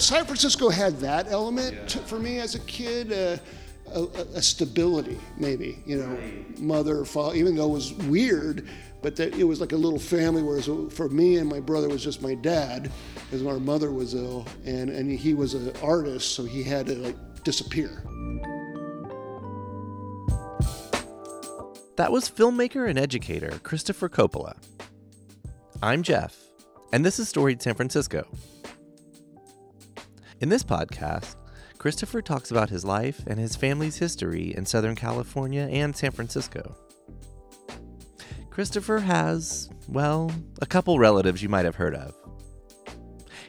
San Francisco had that element to- for me as a kid. Uh, a, a- a stability, maybe you know, mother, father. Even though it was weird, but that it was like a little family. Whereas for me and my brother it was just my dad, because our mother was ill, and and he was an artist, so he had to like disappear. That was filmmaker and educator Christopher Coppola. I'm Jeff, and this is Storied San Francisco. In this podcast, Christopher talks about his life and his family's history in Southern California and San Francisco. Christopher has, well, a couple relatives you might have heard of.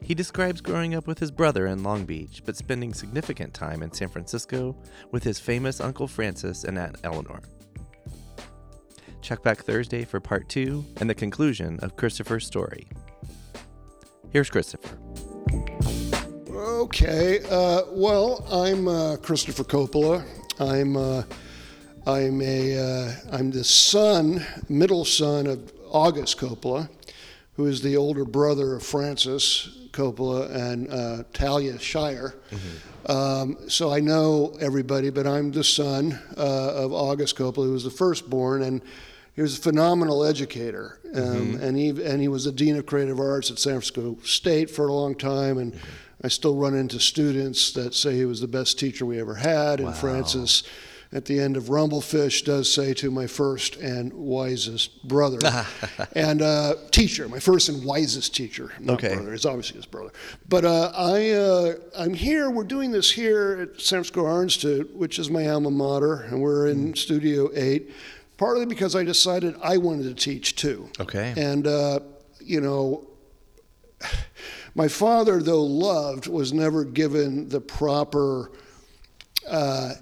He describes growing up with his brother in Long Beach, but spending significant time in San Francisco with his famous Uncle Francis and Aunt Eleanor. Check back Thursday for part two and the conclusion of Christopher's story. Here's Christopher. Okay. Uh, well, I'm uh, Christopher Coppola. I'm uh, I'm a uh, I'm the son, middle son of August Coppola, who is the older brother of Francis Coppola and uh, Talia Shire. Um, so I know everybody, but I'm the son uh, of August Coppola, who was the firstborn, and he was a phenomenal educator. Um, and he and he was the dean of creative arts at San Francisco State for a long time, and I still run into students that say he was the best teacher we ever had. And Francis, at the end of Rumble Fish, does say to my first and wisest brother and uh, teacher, my first and wisest teacher, not Okay. brother. It's obviously his brother. But uh, I, uh, I'm here. We're doing this here at San Francisco Art Institute, which is my alma mater, and we're in Studio Eight. Partly because I decided I wanted to teach too. Okay. And uh, you know, my father, though loved, was never given the proper uh,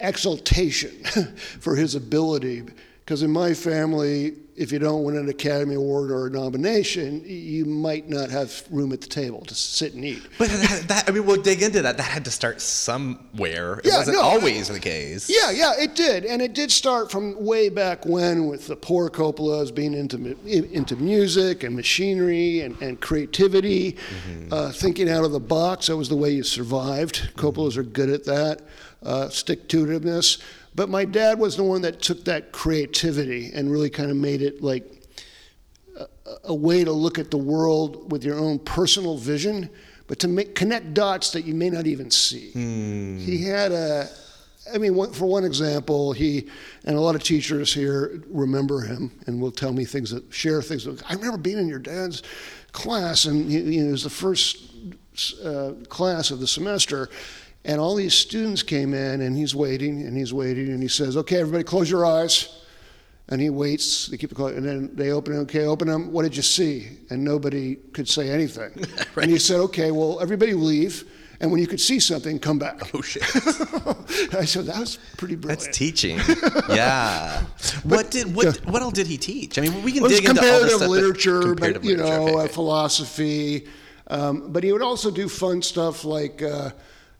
exaltation for his ability. Because in my family, if you don't win an Academy Award or a nomination, you might not have room at the table to sit and eat. But that, that- I mean, we'll dig into that. That had to start somewhere. It Yeah, wasn't no, always the case. Yeah, yeah, it did, and it did start from way back when with the poor Coppolas being into into music and machinery and, and creativity, uh, thinking out of the box. That was the way you survived. Coppolas are good at that, uh, stick to itiveness. But my dad was the one that took that creativity and really kind of made it like a way to look at the world with your own personal vision, but to make, connect dots that you may not even see. He had a, I mean, one, for one example, he, and a lot of teachers here remember him and will tell me things that share things. I remember being in your dad's class, and he, he was the first uh, class of the semester. And all these students came in, and he's waiting, and he's waiting, and he says, "Okay, everybody, close your eyes." And he waits. They keep it closed, and then they open it. Okay, open them. What did you see? And nobody could say anything. And he said, "Okay, well, everybody leave, and when you could see something, come back." Oh shit. I said, "That was pretty brilliant." That's teaching. yeah. What did what what all did he teach? I mean, we can Well, dig into all this comparative stuff. but- literature, comparative but you literature, know, okay, okay. philosophy. Um, but he would also do fun stuff like, uh,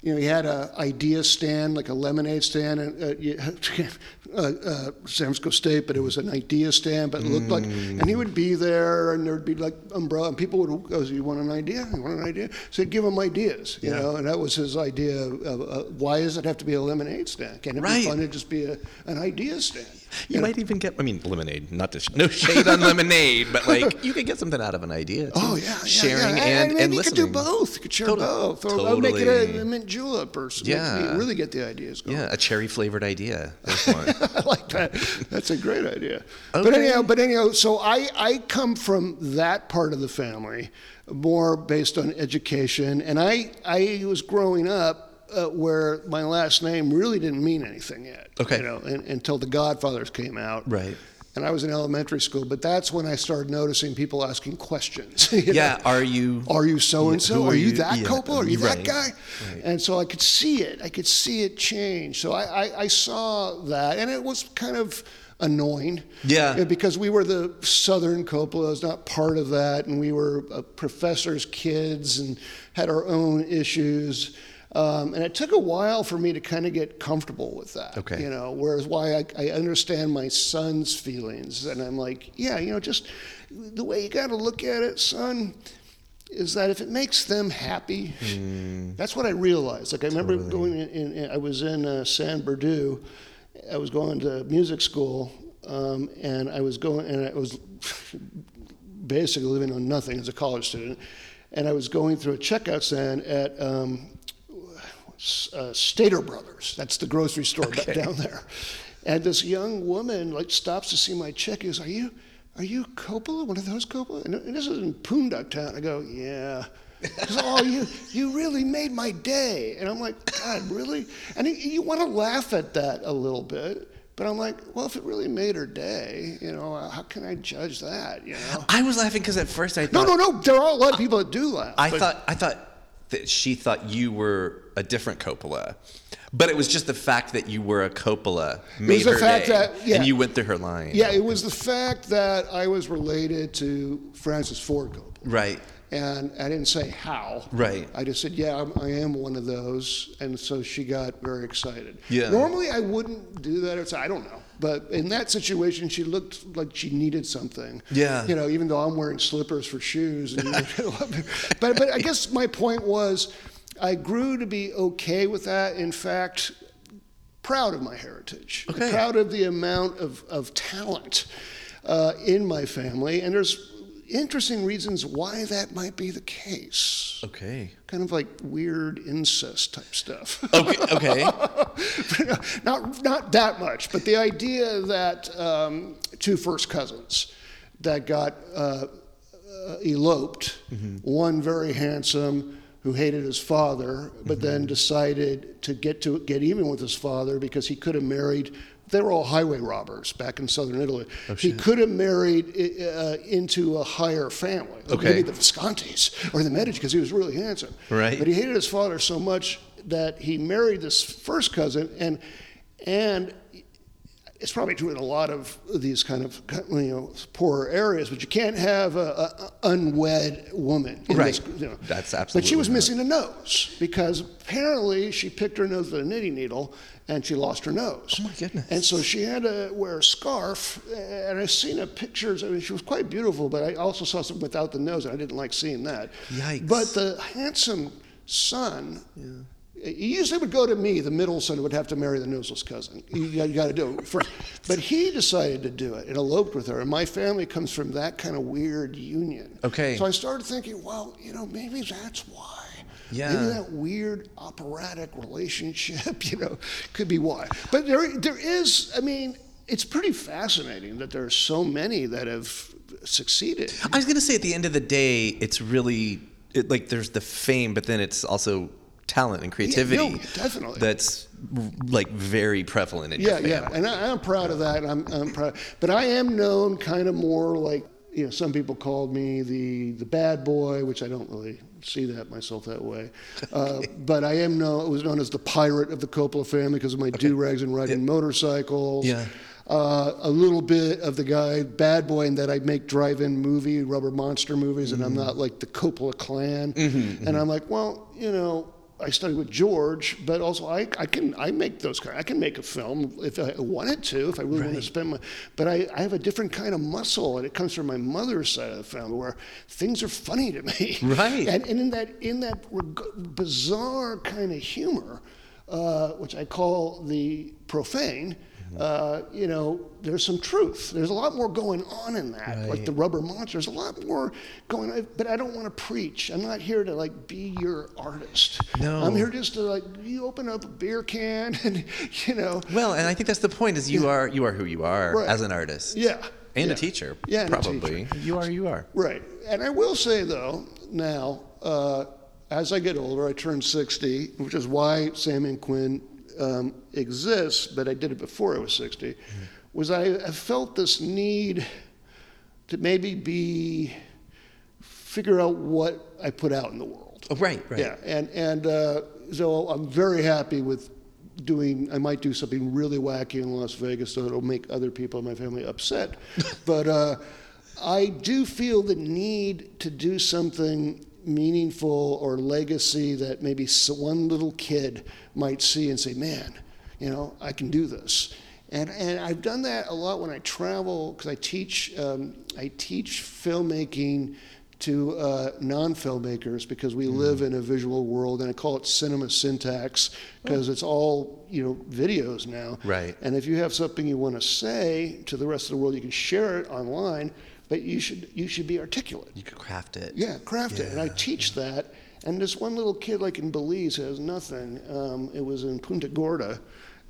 you know, he had a idea stand, like a lemonade stand, and uh, uh, uh, San Francisco State, but it was an idea stand, but it looked like, and he would be there, and there'd be like umbrella, and people would go, "You want an idea? You want an idea?" So he'd give him ideas, you know, and that was his idea. Of, uh, why does it have to be a lemonade stand? Can it Right. be fun to just be a, an idea stand? You might even get. I mean, lemonade. Not to sh- no shade on lemonade, but like you could get something out of an idea. Too. Oh yeah, yeah, sharing yeah. and maybe and you listening. could do both. You could share Totally. both, or, or make it a, a mint julep person. Yeah. you really get the ideas going. Yeah, a cherry flavored idea. There's one. I like that. That's a great idea. But anyhow, but anyhow, so I I come from that part of the family, more based on education, and I I was growing up. Uh, where my last name really didn't mean anything yet, Okay. you know, and, until the Godfathers came out, Right. And I was in elementary school, but that's when I started noticing people asking questions. yeah. know? Are you? Are you so and so? Are you you? that Yeah, Coppola? Are you that right, guy? And so I could see it. I could see it change. So I, I, I saw that, and it was kind of annoying. Yeah. Because we were the Southern Coppolas, not part of that, and we were uh, professors' kids and had our own issues. Um, and it took a while for me to kind of get comfortable with that. Okay. You know, whereas why I, I understand my son's feelings, and I'm like, yeah, you know, just the way you got to look at it, son is that if it makes them happy, that's what I realized. Like I remember going in, in, I was in uh, San Bernardino, I was going to music school, um, and I was going, and I was basically living on nothing as a college student, and I was going through a checkout stand at um, uh, Stater Brothers. That's the grocery store back down there. And this young woman like stops to see my check. He goes, "Are you, are you Coppola? One of those Coppola?" And this is in Podunk Town. I go, "Yeah." Goes, "Oh, you, you really made my day." And I'm like, "God, really?" And he, you want to laugh at that a little bit. But I'm like, well, if it really made her day, you know, how can I judge that? You know? I was laughing because at first I thought no, no. No, there are a lot of people that do laugh. I thought I thought that she thought you were a different Coppola, but it was just the fact that you were a Coppola made the her fact day, that- yeah. and you went through her line. Yeah, it was the fact that I was related to Francis Ford Coppola. right. And I didn't say how. Right. I just said, yeah, I'm, I am one of those. And so she got very excited. Yeah. Normally I wouldn't do that. I'd I don't know. But in that situation, she looked like she needed something. Yeah. You know, even though I'm wearing slippers for shoes. And, but, but I guess my point was I grew to be okay with that. In fact, proud of my heritage. Okay. Proud of the amount of, of talent uh, in my family. And there's interesting reasons why that might be the case. Okay. Kind of like weird incest type stuff. Okay. Okay. not, not that much, but the idea that um, two first cousins that got uh, uh, eloped, one very handsome who hated his father, but then decided to get to get even with his father because he could have married. They were all highway robbers back in southern Italy. he could have married uh, into a higher family, like Okay. maybe the Viscontis or the Medici, because he was really handsome. Right. But he hated his father so much that he married this first cousin, and and it's probably true in a lot of these kind of you know poorer areas, but you can't have a, a unwed woman. in Right. this, you know. That's absolutely. But she was missing a nose because apparently she picked her nose with a knitting needle and she lost her nose. Oh, my goodness. And so she had to wear a scarf. And I've seen a pictures. I mean, she was quite beautiful, but I also saw some without the nose, and I didn't like seeing that. Yikes. But the handsome son. He usually would go to me, the middle son, who would have to marry the noseless cousin. You, got to do it first. But he decided to do it and eloped with her. And my family comes from that kind of weird union. Okay. So I started thinking, well, you know, maybe that's why. Yeah. Maybe that weird operatic relationship, you know, could be why. But there, there is, I mean, it's pretty fascinating that there are so many that have succeeded. I was gonna say at the end of the day, it's really it, like there's the fame, but then it's also talent and creativity. no, definitely. That's like very prevalent in Yeah, yeah, and I, I'm proud of that. I'm, I'm proud, but I am known kind of more like you know. Some people called me the the bad boy, which I don't really see that myself that way. Uh, but I am known. It was known as the pirate of the Coppola family because of my do rags and riding motorcycles. Yeah. Uh, a little bit of the guy, bad boy, in that I make drive-in movie, rubber monster movies, and I'm Mm-hmm. not like the Coppola clan. And I'm like, well, you know, I studied with George, but also I, I can I make those kind. I can make a film if I wanted to, if I really want to spend my. But I, I have a different kind of muscle, and it comes from my mother's side of the family, where things are funny to me. Right. And, and in that in that reg- bizarre kind of humor, uh, which I call the profane. Uh, you know, there's some truth. There's a lot more going on in that. Like the rubber monster, there's a lot more going on. But I don't want to preach. I'm not here to like be your artist. No. I'm here just to like you open up a beer can and you know. Well, and I think that's the point: is you are you are who you are Right. as an artist. Yeah. And yeah. a teacher. Yeah, probably. You are. You are. Right. And I will say, though, now, uh, as I get older, I turn 60, which is why Sam and Quinn um, exists, but I did it before I was 60, was I, I felt this need to maybe be, figure out what I put out in the world. Oh, right. Right. Yeah, and and uh, so I'm very happy with doing. I might do something really wacky in Las Vegas, so it'll make other people in my family upset. but uh, I do feel the need to do something meaningful or legacy that maybe one little kid might see and say, "Man, you know, I can do this." And, and I've done that a lot when I travel because I teach um, I teach filmmaking to uh, non-filmmakers because we live in a visual world, and I call it cinema syntax because it's all you know videos now. Right. And if you have something you want to say to the rest of the world, you can share it online, but you should you should be articulate. You could craft it. Yeah, craft it. And I teach that. And this one little kid, like in Belize, has nothing. Um, it was in Punta Gorda.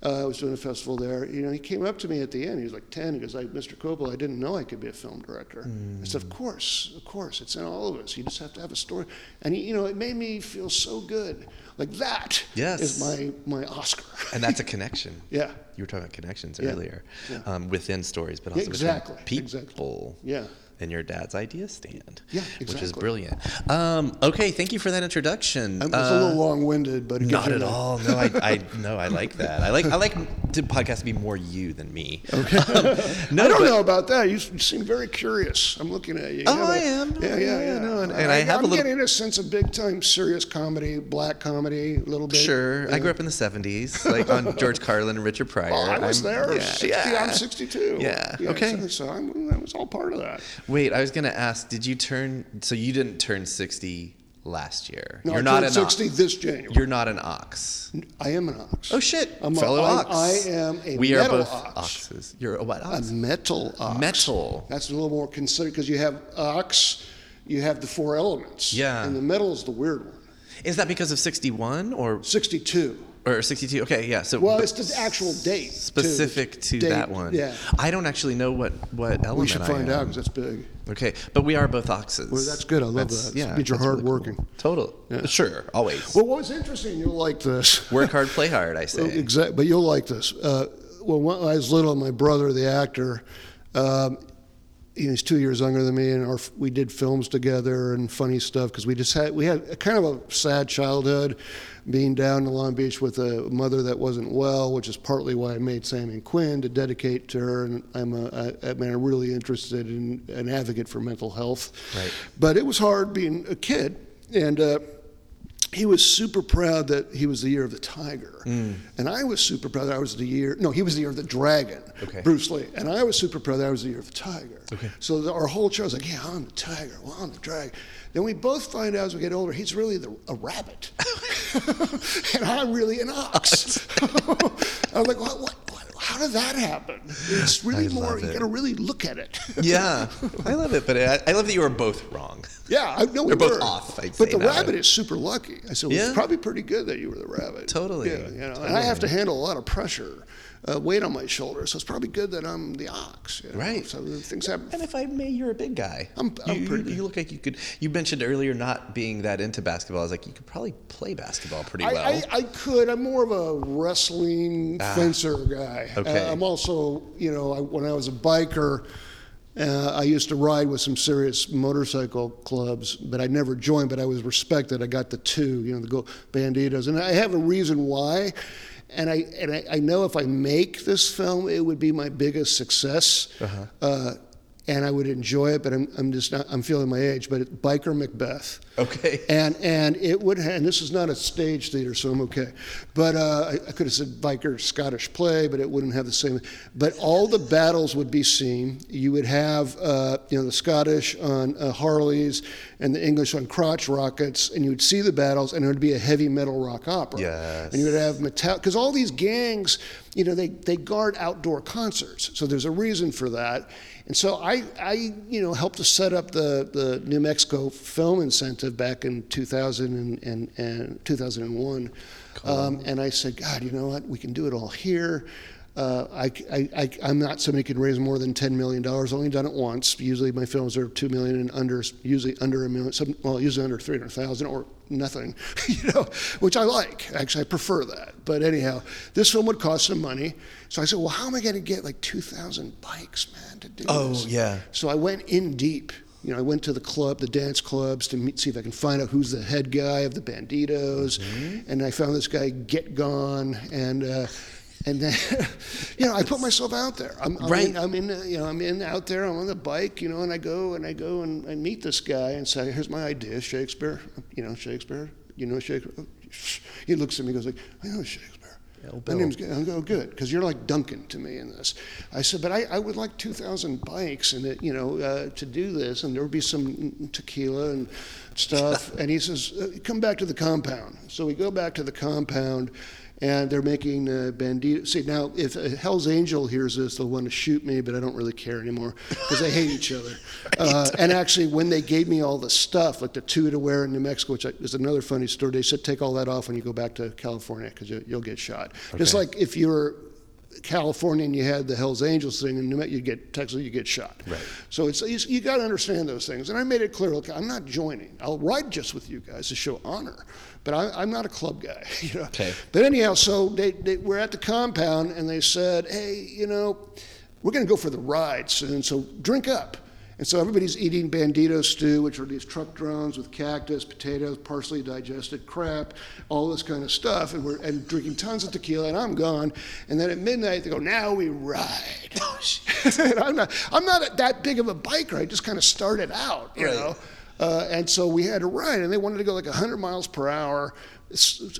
Uh, I was doing a festival there. You know, he came up to me at the end. He was like 10. He goes, like, Mr. Coppola, I didn't know I could be a film director. I said, of course, of course. It's in all of us. You just have to have a story. And, he, you know, it made me feel so good. Like that Yes. is my, my Oscar. And that's a connection. yeah. You were talking about connections Yeah. earlier, Yeah. um, within stories, but also exactly, between exactly. people. Yeah. And your dad's idea stand. Yeah, exactly. Which is brilliant. Um, okay, thank you for that introduction. I was Uh, a little long-winded, but Not at all. No, I, I no, I like that. I like I like the podcast to be more you than me. Okay. Um, no, I don't but- know about that. You, seem very curious. I'm looking at you. You Oh, have I a- am. Yeah, yeah, Yeah, yeah. no, and- and I have a I'm little- getting a sense of big time serious comedy, black comedy, a little bit. Sure, I grew up in the '70s, like on George Carlin and Richard Pryor. Oh, I was I'm- there. Yeah, 60, yeah. I'm 62. Yeah, okay. So, so I'm, I was all part of that. Wait, I was gonna ask. Did you turn? So you didn't turn 60 last year. No, You're I not an 60 ox. this January. You're not an ox. I am an ox. Oh shit! I'm a- Fellow I'm- ox. I am a we are both ox. oxes. You're a what A metal ox. Metal. That's a little more considered because you have ox, you have the four elements. Yeah. And the metal is the weird one. Is that because of 61 or 62. Or 62? Okay, yeah. So Well, it's the actual date. specific to Date, that one. Yeah. I don't actually know what what element We should find out because that's big. Okay, but we are both oxes. Well, that's good. I love That's- that. Yeah, Means you're that's really hardworking. cool. Total. Sure, always. Well, what was interesting, you'll like this. Work hard, play hard. I say. Exactly, but you'll like this. Uh, well, when I was little, my brother, the actor, um, he's two years younger than me, and our, we did films together and funny stuff because we just had we had a kind of a sad childhood, being down in Long Beach with a mother that wasn't well, which is partly why I made Sam and Quinn to dedicate to her. And I'm a, I, I mean, I'm really interested in an advocate for mental health. Right. But it was hard being a kid, and. Uh, he was super proud that he was the year of the tiger, mm. and I was super proud that I was the year. No, he was the year of the dragon, Okay. Bruce Lee, and I was super proud that I was the year of the tiger. Okay. So the, our whole show was like, yeah, I'm the tiger, well, I'm the dragon. Then we both find out as we get older, he's really the, a rabbit, and I'm really an ox. I'm like, what, what? How did that happen? It's really I more. You got to really look at it. yeah, I love it, but I, I love that you were both wrong. Yeah, I know we They're both off, I'd but the rabbit is super lucky. I said, well, Yeah? it's probably pretty good that you were the rabbit. Totally, Yeah, you know, and I have to handle a lot of pressure, uh, weight on my shoulders. So it's probably good that I'm the ox. you know? Right. So things happen. And if I may, you're a big guy. I'm- I'm you, pretty you, you look like you could. You mentioned earlier not being that into basketball. I was like, you could probably play basketball pretty I, well. I, I could. I'm more of a wrestling fencer guy. Ah. Okay. Uh, I'm also, you know, I, when I was a biker, uh, I used to ride with some serious motorcycle clubs, but I never joined. But I was respected. I got the two, you know, the go banditos, and I have a reason why. And I and I, I know if I make this film, it would be my biggest success. uh and I would enjoy it, but I'm, I'm just not, I'm feeling my age. But Biker Macbeth. Okay. And and it would ha- and this is not a stage theater, so I'm okay. But uh, I, I could have said Biker Scottish play, but it wouldn't have the same. But all the battles would be seen. You would have uh, you know the Scottish on uh, Harleys and the English on crotch rockets, and you would see the battles, and it would be a heavy metal rock opera. Yes. And you would have metal because all these gangs, you know, they they guard outdoor concerts, so there's a reason for that. And so I, I, you know, helped to set up the, the New Mexico Film Incentive back in 2000 and, and, and 2001. Um, and I said, God, you know what? We can do it all here. Uh, I, I'm not somebody who can raise more than $10 million. I've Only done it once. Usually my films are 2 million and under, usually under a million, some, well, usually under 300,000 or nothing, you know, which I like. Actually, I prefer that. But anyhow, this film would cost some money. So I said, well, how am I going to get like 2,000 bikes, man, to do Oh, this? yeah. So I went in deep. You know, I went to the club, the dance clubs, to meet, see if I can find out who's the head guy of the Banditos, Mm-hmm. and I found this guy Get Gone, and uh, and then, you know, I put myself out there. I'm, I'm Right. In, I'm in, uh, you know, I'm in out there. I'm on the bike, you know, and I go and I go and I meet this guy and say, "Here's my idea, Shakespeare. You know, Shakespeare. You know Shakespeare." He looks at me, and goes like, "I know Shakespeare." Oh, My name's I go good because you're like Duncan to me in this. I said, but I, I would like 2,000 bikes and it, you know uh, to do this, and there would be some tequila and stuff. and he says, uh, come back to the compound. So we go back to the compound. And they're making uh, bandito. See now, if a Hell's Angel hears this, they'll want to shoot me, but I don't really care anymore because they hate each other. Uh, and actually, when they gave me all the stuff, like the two to wear in New Mexico, which is another funny story, they said take all that off when you go back to California because you, you'll get shot. Just like if you're California and you had the Hell's Angels thing, and you get Texas, you get shot. Right. So it's you, you got to understand those things. And I made it clear, look, I'm not joining. I'll ride just with you guys to show honor, but I, I'm not a club guy. You know. Okay. But anyhow, so they, they were at the compound and they said, hey, you know, we're going to go for the ride soon, so drink up. And so everybody's eating bandito stew, which are these truck drones with cactus, potatoes, partially digested crap, all this kind of stuff, and we're and drinking tons of tequila. And I'm gone. And then at midnight they go, "Now we ride." and I'm not, I'm not that big of a biker. I just kind of started out, you Right. know. Uh, and so we had to ride, and they wanted to go like 100 miles per hour,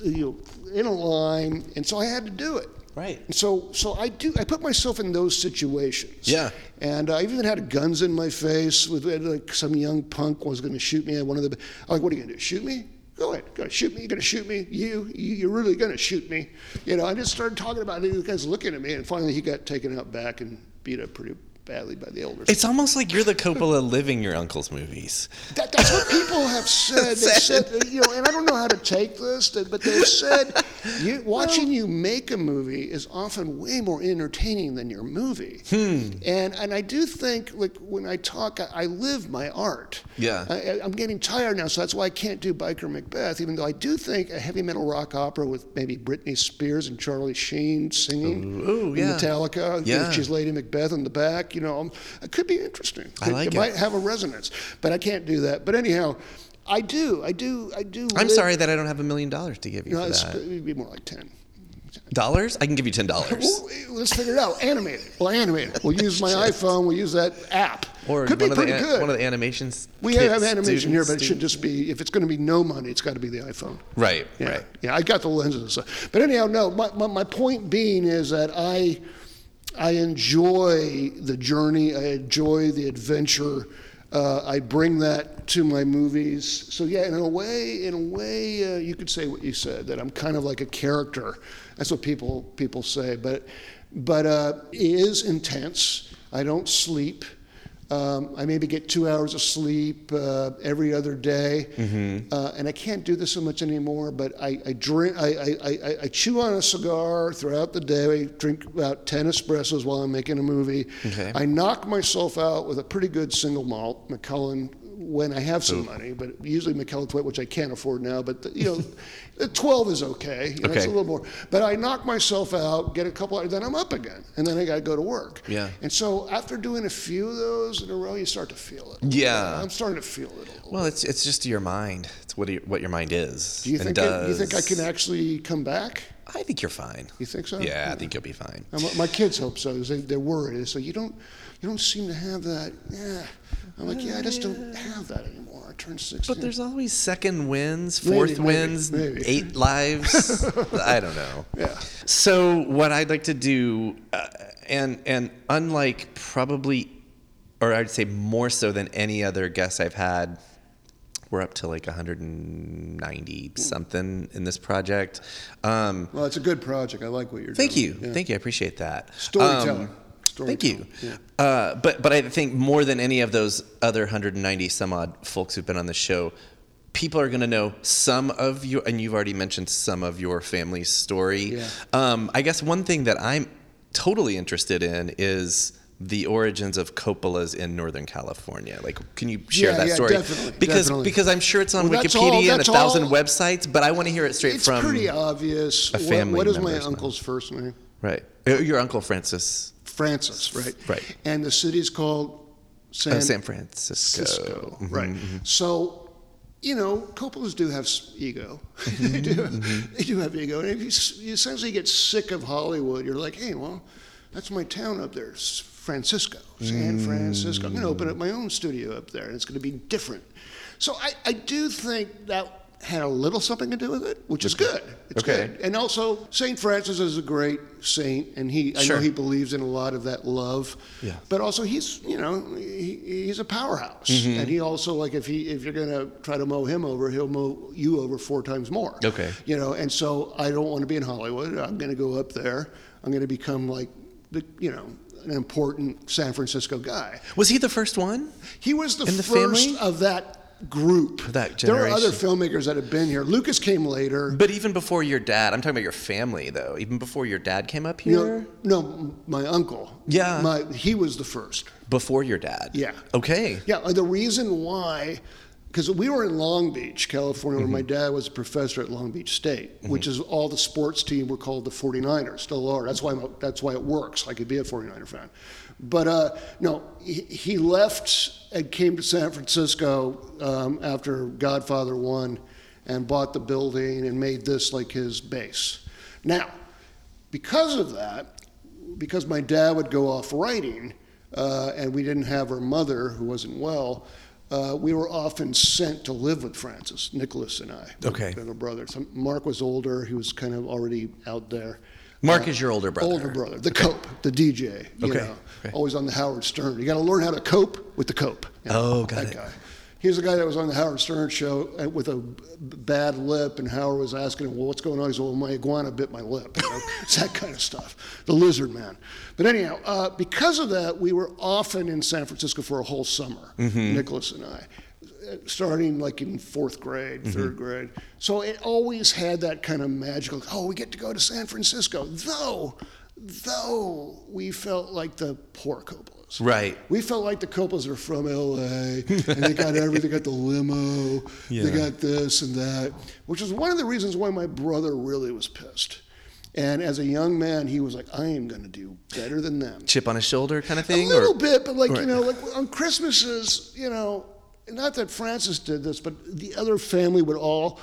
you know, in a line, and so I had to do it. Right. So, so I do. I put myself in those situations. Yeah. And I even had guns in my face. With like some young punk was going to shoot me at one of the. I'm like, what are you going to do? Shoot me? Go ahead. Go shoot me. You're going to shoot me? You? you you're really going to shoot me? You know. I just started talking about it. The guy's looking at me, and finally he got taken out back and beat up pretty badly by the elders. It's almost like you're the Coppola living your uncle's movies. That, that's what people have said. They said, you know, and I don't know how to take this, but they've said you, watching you make a movie is often way more entertaining than your movie. Hmm. And and I do think, like when I talk, I, I live my art. Yeah. I, I'm getting tired now, so that's why I can't do Biker Macbeth. Even though I do think a heavy metal rock opera with maybe Britney Spears and Charlie Sheen singing, Ooh, and yeah. Metallica. Yeah. she's Lady Macbeth in the back. You know, um, it could be interesting. I like it. it. might have a resonance, but I can't do that. But anyhow, I do, I do, I do. I'm live- sorry that I don't have a million dollars to give you No, for it's, that. it'd be more like ten. Dollars? I can give you ten dollars. Well, let's figure it out. Animate it. We'll animate it. We'll use my iPhone. We'll use that app. Or could be one of, the, pretty good. one of the animations. we have animation here, but it should just be if it's going to be no money, it's got to be the iPhone. Right, Yeah, right. yeah. I got the lenses and stuff. But anyhow, no. My, my, my point being is that I I enjoy the journey. I enjoy the adventure. Uh, I bring that to my movies. So yeah, in a way, in a way, uh, you could say what you said that I'm kind of like a character. That's what people people say. But but uh, it is intense. I don't sleep. Um, I maybe get two hours of sleep uh, every other day, uh, and I can't do this so much anymore. But I, I drink, I, I, I, I chew on a cigar throughout the day. I drink about ten espressos while I'm making a movie. Okay. I knock myself out with a pretty good single malt, Macallan, when I have some money. But usually Macallan Twit, which I can't afford now. But the, you know, twelve is okay. You know, It's a little more. But I knock myself out, get a couple, hours, then I'm up again, and then I got to go to work. Yeah. And so after doing a few of those in a row, you start to feel it. Yeah. I'm starting to feel it. A little. Well, it's it's just your mind. It's what your, what your mind is. do you think? It, you think I can actually come back? I think you're fine. You think so? Yeah, I think you'll be fine. And my- kids hope so. They, they're worried. They say, "You don't, you don't seem to have that." Yeah. I'm like, "Yeah, I just don't have that anymore." I turned 16. But there's always second wins, fourth maybe, wins, maybe. eight lives. I don't know. Yeah. So what I'd like to do, uh, and and unlike probably, or I'd say more so than any other guest I've had, we're up to like 190 something in this project. Um, Well, it's a good project. I like what you're doing. Thank doing. you, Yeah. thank you. I appreciate that. Storytelling. Um, Storytelling. Thank you. Yeah. Uh, but but I think more than any of those other 190 some odd folks who've been on the show, people are going to know some of you, and you've already mentioned some of your family's story. Yeah. Um, I guess one thing that I'm totally interested in is the origins of Coppola's in Northern California. Like, can you share Yeah, that yeah, story? definitely, because definitely. because I'm sure it's on Well, Wikipedia all- and a thousand all- websites, but I want to hear it straight It's from pretty obvious. a What- family what is my uncle's first name? right. Uh, Your uncle Francis. Francis, right? Right. And the city is called San, Uh, San Francisco. Mhm, right? So, you know, Coppolas do have ego. they, do, they do have ego, and if you, you essentially get sick of Hollywood, you're like, hey, well, that's my town up there, Francisco, San Francisco. I'm going to open up my own studio up there, and it's going to be different. So I, I do think that had a little something to do with it, which is good. It's Okay. good. And also, St. Francis is a great saint, and he I Sure. know he believes in a lot of that love. Yeah. But also, he's you know he, he's a powerhouse, Mm-hmm. and he also like if he if you're gonna try to mow him over, he'll mow you over four times more. Okay. You know, and so I don't want to be in Hollywood. I'm going to go up there. I'm going to become like the you know an important San Francisco guy. Was he the first one? He was the, the first family? of that group. That generation. There are other filmmakers that have been here. Lucas came later. But even before your dad, I'm talking about your family though. Even before your dad came up You here? know, no, my uncle. Yeah. My, he was the first. Before your dad? Yeah. Okay. Yeah, the reason why, because we were in Long Beach, California, where my Mm-hmm. dad was a professor at Long Beach State, which is all the sports team were called the 49ers, still are. That's why, I'm that's why it works. I could be a 49er fan. But uh, no, he, he left and came to San Francisco um, after Godfather won and bought the building and made this like his base. Now, because of that, because my dad would go off writing, uh, and we didn't have our mother who wasn't well, uh, we were often sent to live with Francis, Nicolas and I, Okay. little brother. So Marc was older; he was kind of already out there. Marc is your older brother. Older brother, the cope, the DJ. You Okay, know, okay. always on the Howard Stern. You got to learn how to cope with the cope. you know, Oh, got that it. guy. He's the guy that was on the Howard Stern show uh, with a bad lip, and Howard was asking him, "Well, what's going on?" He said, "Well, my iguana bit my lip." You know? it's that kind of stuff. The lizard man. But anyhow, uh, because of that, we were often in San Francisco for a whole summer. Mm-hmm. Nicolas and I, uh, starting like in fourth grade, Mm-hmm. third grade. So it always had that kind of magical. Oh, we get to go to San Francisco, though. Though we felt like the poor Coppolas. Right. We felt like the Coppolas are from LA and they got everything, they got the limo, Yeah. they got this and that, which is one of the reasons why my brother really was pissed. And as a young man, he was like, I am going to do better than them. Chip on his shoulder kind of thing? A little or? bit, but like, Right. you know, like on Christmases, you know, not that Francis did this, but the other family would all,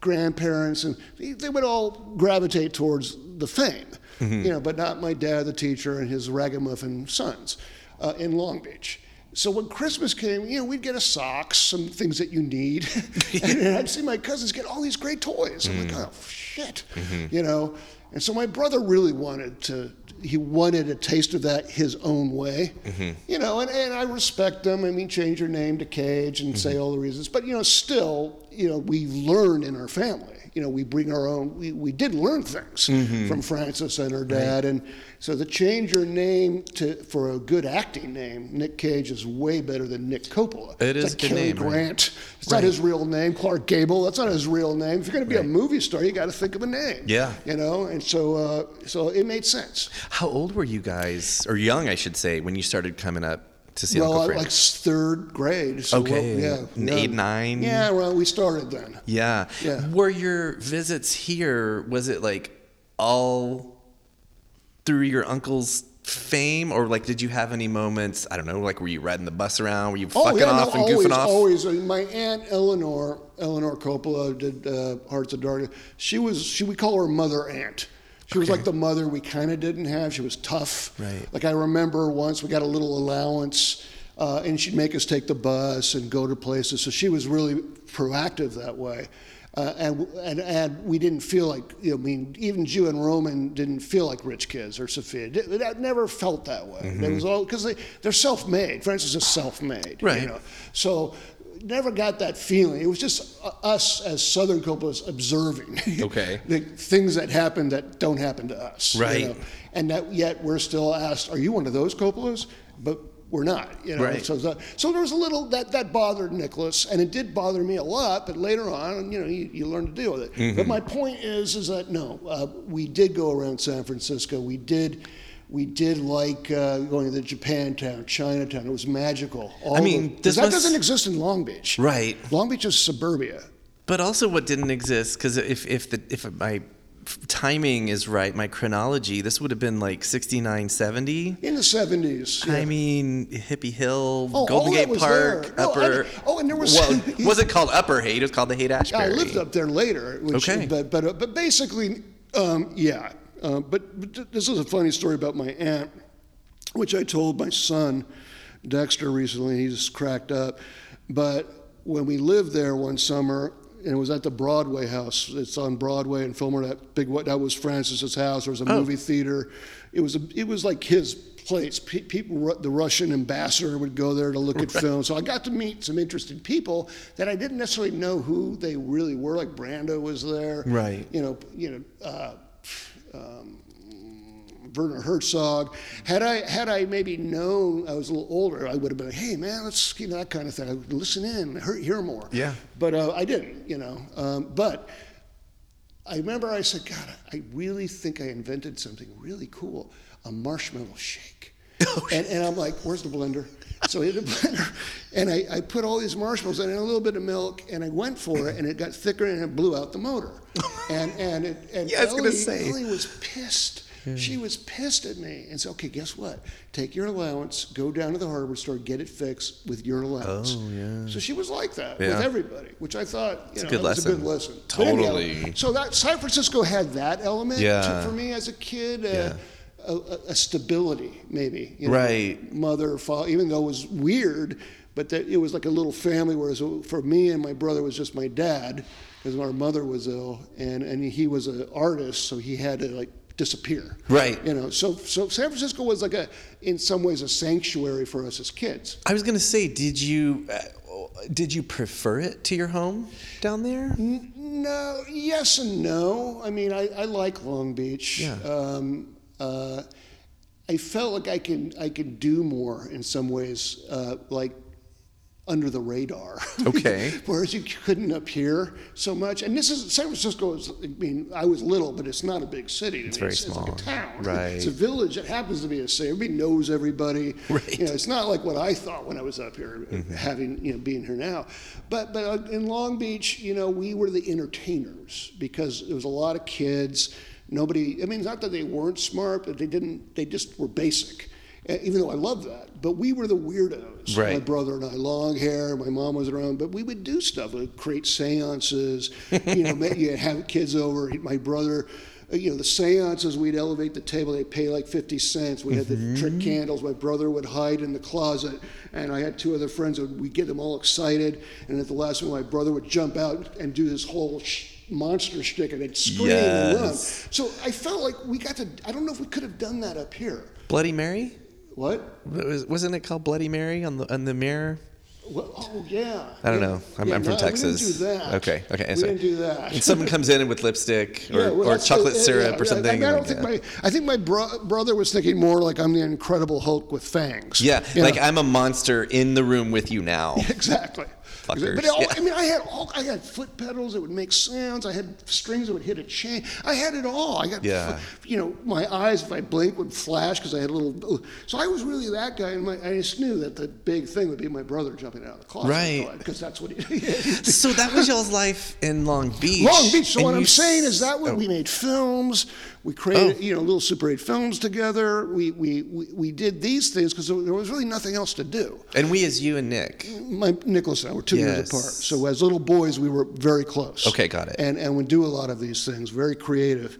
grandparents, and they, they would all gravitate towards the fame, Mm-hmm. you know, but not my dad, the teacher, and his ragamuffin sons uh, in Long Beach. So when Christmas came, you know, we'd get a socks, some things that you need, and I'd see my cousins get all these great toys. I'm Mm. like, oh shit, Mm-hmm. you know. And so my brother really wanted to. He wanted a taste of that his own way, Mm-hmm. you know. And, and I respect him. I mean, change your name to Cage and Mm-hmm. say all the reasons, but you know, still, you know, we learn in our family. You know, we bring our own. We, we did learn things Mm-hmm. from Francis and her dad, and so to change your name to for a good acting name, Nick Cage is way better than Nick Coppola. It It's is like a good Cary name, right? Grant. It's not his real name. Clark Gable. That's not his real name. If you're going to be a movie star, you got to think of a name. Yeah. You know, and so uh, so it made sense. How old were you guys, or young, I should say, when you started coming up to see well, Uncle like third grade. So Okay. well, yeah, yeah. eight, nine? Yeah, well, we started then. yeah. Yeah. Were your visits here, was it like all through your uncle's fame, or like did you have any moments? I don't know, like were you riding the bus around? Were you fucking off no, and always, goofing off? Always, I mean, my aunt Eleanor, Eleanor Coppola, did uh, Hearts of Darkness. She was, she we call her Mother Aunt. She was Okay. like the mother we kind of didn't have. She was tough. Right. Like I remember once we got a little allowance, uh, and she'd make us take the bus and go to places. So she was really proactive that way. Uh, and, and and we didn't feel like you know, I mean even Gio and Roman didn't feel like rich kids or Sofia. It never felt that way. It was all because they they're self-made. Francis is self-made. Right. You know? So never got that feeling. It was just uh, us as Southern Coppolas observing. Okay. the things that happen that don't happen to us. you Right. know? And that yet we're still asked, "Are you one of those Coppolas?" But we're not. You know. Right. So the- so there was a little that that bothered Nicolas, and it did bother me a lot. But later on, you know, you, you learn to deal with it. Mm-hmm. But my point is, is that no, uh, we did go around San Francisco. We did. We did like uh, going to the Japantown, Chinatown. It was magical. All I mean, 'cause this that must- doesn't exist in Long Beach. Right. Long Beach is suburbia. But also, what didn't exist because if if the if my timing is right, my chronology, this would have been like 69, 70. In the 70s. yeah. I mean, Hippie Hill, Oh, Golden Gate Park, there. No, I Upper. oh, and there was- Well, was it called Upper Haight? It was called the Haight Ashbury. I lived up there later. Which, Okay. But but uh, but basically, um, yeah. Uh, but, but this is a funny story about my aunt, which I told my son, Dexter, recently. He's cracked up. But when we lived there one summer, and it was at the Broadway House. It's on Broadway in Fillmore. That big what that was Francis's house. There was a Oh. movie theater. It was a, it was like his place. Pe- people, the Russian ambassador would go there to look at films. So I got to meet some interesting people that I didn't necessarily know who they really were. Like Brando was there. Right. You know. You know. Uh, um, Werner Herzog. Had I had I maybe known I was a little older, I would have been like, "Hey, man, let's you know that kind of thing. I would listen in, hear, hear more." Yeah. But uh, I didn't, you know. Um, but I remember I said, "God, I really think I invented something really cool: a marshmallow shake." and, and I'm like, "Where's the blender?" So I hit the blender, and I, I put all these marshmallows in and a little bit of milk, and I went for it, and it got thicker, and it blew out the motor. And and it, and Yeah, I was gonna Ellie- say. Ellie was pissed. She was pissed at me and said, "Okay, guess what? Take your allowance, go down to the hardware store, get it fixed with your allowance." Oh, yeah. So she was like that Yeah. with everybody, which I thought you a know good that was a good lesson. lesson. But anyhow, Totally. so that San Francisco had that element to- for me as a kid. Uh, Yeah. A, a, stability, maybe. You Right. Mother, father, even though it was weird, but that it was like a little family. Whereas for me and my brother was just my dad, because our mother was ill, and and he was an artist, so he had to like disappear. Right. You know, so so San Francisco was like a, in some ways, a sanctuary for us as kids. I was gonna say, did you uh, did you prefer it to your home down there? No, yes and no. I mean, I, I like Long Beach. Yeah. Um, uh, I felt like I can I could do more in some ways, uh, like under the radar. Okay. Whereas you couldn't up here so much. And this is San Francisco. Is, I mean, I was little, but it's not a big city. It's very It's like small. a town. Right. It's a village. It happens to be a city. Everybody knows everybody. Right. You know, it's not like what I thought when I was up here, having you know being here now. But but uh, in Long Beach, you know, we were the entertainers because there was a lot of kids. Nobody. I mean, not that they weren't smart, but they didn't. They just were basic. uh, Even though I love that, but we were the weirdos. My brother and I, long hair. My mom was around, but we would do stuff like create seances. You know, you have kids over. My brother, uh, you know, the seances. We'd elevate the table. They'd pay like fifty cents. We had the trick candles. My brother would hide in the closet, and I had two other friends. And we'd get them all excited. And at the last one, my brother would jump out and do this whole. Sh- monster shtick and they'd scream and run. So I felt like we got to. I don't know if we could have done that up here. Bloody Mary? What? Was, wasn't it called Bloody Mary on the on the mirror? Well, oh yeah. I don't Yeah. know. I'm, Yeah, I'm from no, Texas. We didn't do that. Okay, okay. We sorry. didn't do that. And someone comes in with lipstick or, Yeah, well, or chocolate yeah, syrup or something. I, I don't think my. I think my bro- brother was thinking more like I'm the Incredible Hulk with fangs. Yeah, like know? I'm a monster in the room with you now. Exactly. Fuckers. But all, Yeah. I mean, I had all. I had foot pedals that would make sounds. I had strings that would hit a chain. I had it all. I got. Yeah. You know, my eyes, if I blinked, would flash because I had a little. Oh, so I was really that guy, and my, I just knew that the big thing would be my brother jumping out of the closet. Right. Because that's what he. so that was y'all's life in Long Beach. Long Beach. So and what I'm saying is that what oh, we made films. We created, Oh. you know, little Super 8 films together. We we we, we did these things because there was really nothing else to do. And we as you and Nick. My Nicolas and I were two years apart. So as little boys, we were very close. Okay, got it. And and would do a lot of these things. Very creative.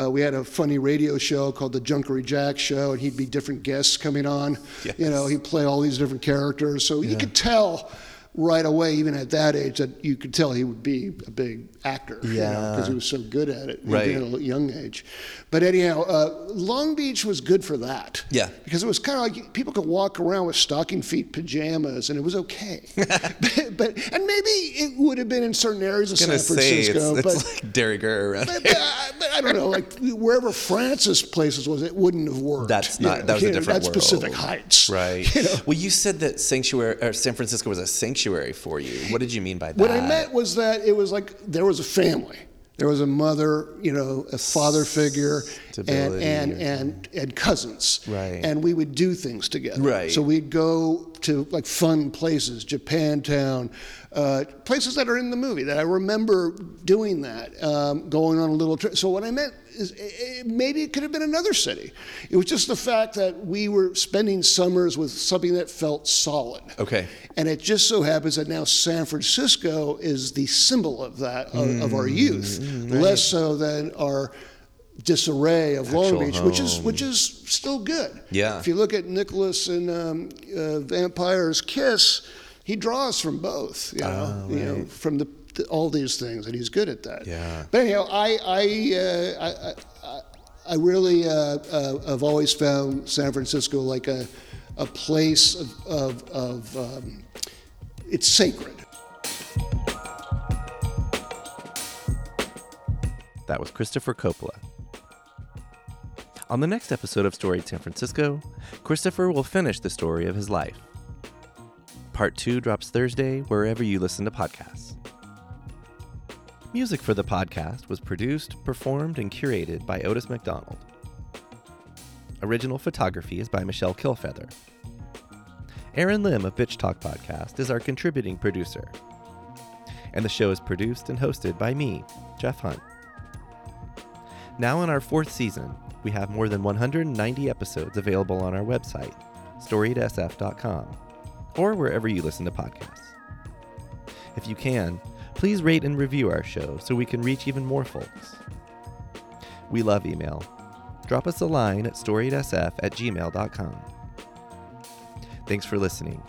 Uh, we had a funny radio show called the Junkery Jack Show, and he'd be different guests coming on. Yes. You know, he'd play all these different characters. So you could tell right away, even at that age, that you could tell he would be a big actor. Yeah. Because he was so good at it, Right. at a young age. But anyhow, uh, Long Beach was good for that. Yeah. Because it was kind of like people could walk around with stocking feet pajamas, and it was okay. but, but and maybe it would have been in certain areas of San it's, Francisco, it's but. like de rigueur around But, here. but, I- but I don't know, like wherever Francis places was, it wouldn't have worked. That's you not- know, that was a you know, different That's Pacific world. Heights, Right. You know? Well, you said that sanctuary or San Francisco was a sanctuary for you. What did you mean by that? What I meant was that it was like there was a family. There was a mother, you know, a father figure, and Stability and, and and cousins. Right. And we would do things together. Right. So we'd go to like fun places, Japantown, uh, places that are in the movie that I remember doing that, um, going on a little trip. So what I meant is eh, maybe it could have been another city. It was just the fact that we were spending summers with something that felt solid. Okay. And it just so happens that now San Francisco is the symbol of that, of, of our youth, less so than our disarray of Long Actual Beach, which is which is still good. Yeah. If you look at Nicolas and um, uh, Vampire's Kiss, he draws from both. You know, Ah, you know, from the th- all these things, and he's good at that. Yeah. But anyhow, I I uh, I, I, I really uh, uh, have always found San Francisco like a a place of of, of um, it's sacred. That was Christopher Coppola. On the next episode of Storied San Francisco, Christopher will finish the story of his life. Part 2 drops Thursday wherever you listen to podcasts. Music for the podcast was produced, performed, and curated by Otis McDonald. Original photography is by Michelle Kilfeather. Aaron Lim of Bitch Talk Podcast is our contributing producer. And the show is produced and hosted by me, Jeff Hunt. Now in our fourth season, we have more than 190 episodes available on our website, storiedsf.com, or wherever you listen to podcasts. If you can, please rate and review our show so we can reach even more folks. We love email. Drop us a line at storiedsf at gmail.com. Thanks for listening.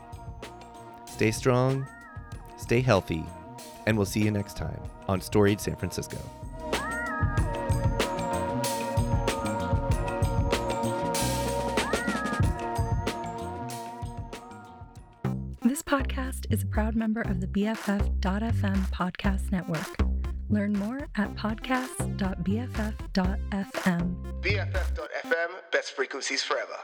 Stay strong, stay healthy, and we'll see you next time on Storied San Francisco. Proud member of the BFF.FM podcast network. Learn more at podcasts.bff.fm. BFF.FM, best frequencies forever.